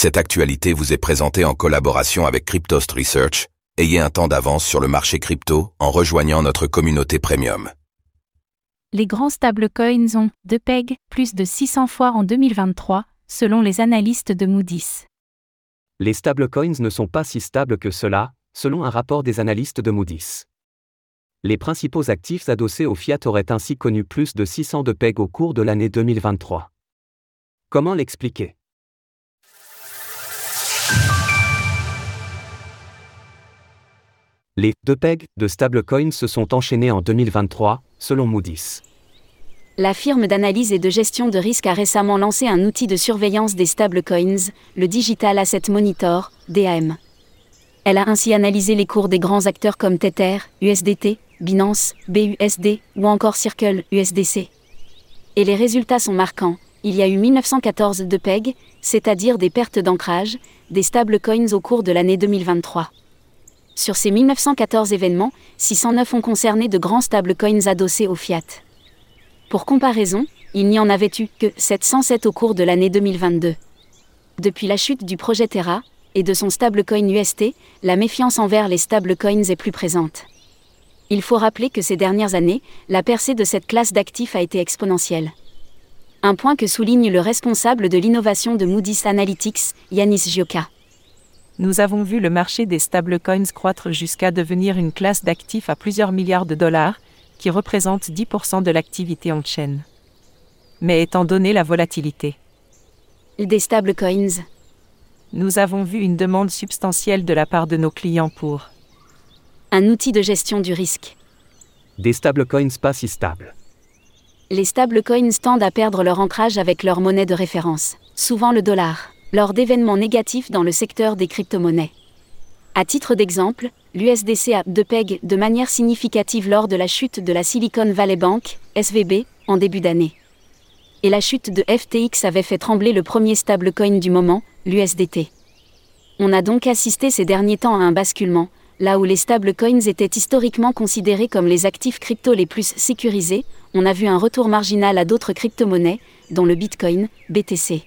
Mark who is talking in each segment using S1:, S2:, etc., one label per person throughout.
S1: Cette actualité vous est présentée en collaboration avec Cryptost Research. Ayez un temps d'avance sur le marché crypto en rejoignant notre communauté premium.
S2: Les grands stablecoins ont, de PEG, plus de 600 fois en 2023, selon les analystes de Moody's.
S3: Les stablecoins ne sont pas si stables que cela, selon un rapport des analystes de Moody's. Les principaux actifs adossés au fiat auraient ainsi connu plus de 600 de PEG au cours de l'année 2023. Comment l'expliquer? Les deux pegs de stablecoins se sont enchaînés en 2023, selon Moody's.
S4: La firme d'analyse et de gestion de risque a récemment lancé un outil de surveillance des stablecoins, le Digital Asset Monitor, DAM. Elle a ainsi analysé les cours des grands acteurs comme Tether, USDT, Binance, BUSD ou encore Circle, USDC. Et les résultats sont marquants. Il y a eu 1914 de PEG, c'est-à-dire des pertes d'ancrage, des stablecoins au cours de l'année 2023. Sur ces 1914 événements, 609 ont concerné de grands stablecoins adossés au fiat. Pour comparaison, il n'y en avait eu que 707 au cours de l'année 2022. Depuis la chute du projet Terra et de son stablecoin UST, la méfiance envers les stablecoins est plus présente. Il faut rappeler que ces dernières années, la percée de cette classe d'actifs a été exponentielle. Un point que souligne le responsable de l'innovation de Moody's Analytics, Yanis Gioka
S5: nous avons vu le marché des stablecoins croître jusqu'à devenir une classe d'actifs à plusieurs milliards de dollars, qui représente 10% de l'activité en chaîne. Mais étant donné la volatilité
S4: des stablecoins,
S5: nous avons vu une demande substantielle de la part de nos clients pour
S4: un outil de gestion du risque.
S3: Des stablecoins pas si stables.
S4: Les stablecoins tendent à perdre leur ancrage avec leur monnaie de référence, souvent le dollar lors d'événements négatifs dans le secteur des crypto-monnaies. À titre d'exemple, l'USDC a de PEG de manière significative lors de la chute de la Silicon Valley Bank, SVB, en début d'année. Et la chute de FTX avait fait trembler le premier stablecoin du moment, l'USDT. On a donc assisté ces derniers temps à un basculement, là où les stablecoins étaient historiquement considérés comme les actifs crypto les plus sécurisés, on a vu un retour marginal à d'autres crypto-monnaies, dont le Bitcoin, BTC.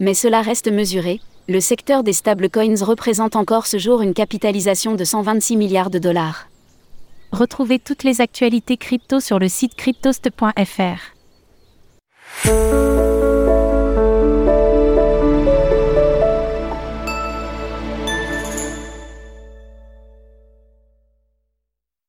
S4: Mais cela reste mesuré, le secteur des stablecoins représente encore ce jour une capitalisation de 126 milliards de dollars.
S2: Retrouvez toutes les actualités crypto sur le site cryptost.fr.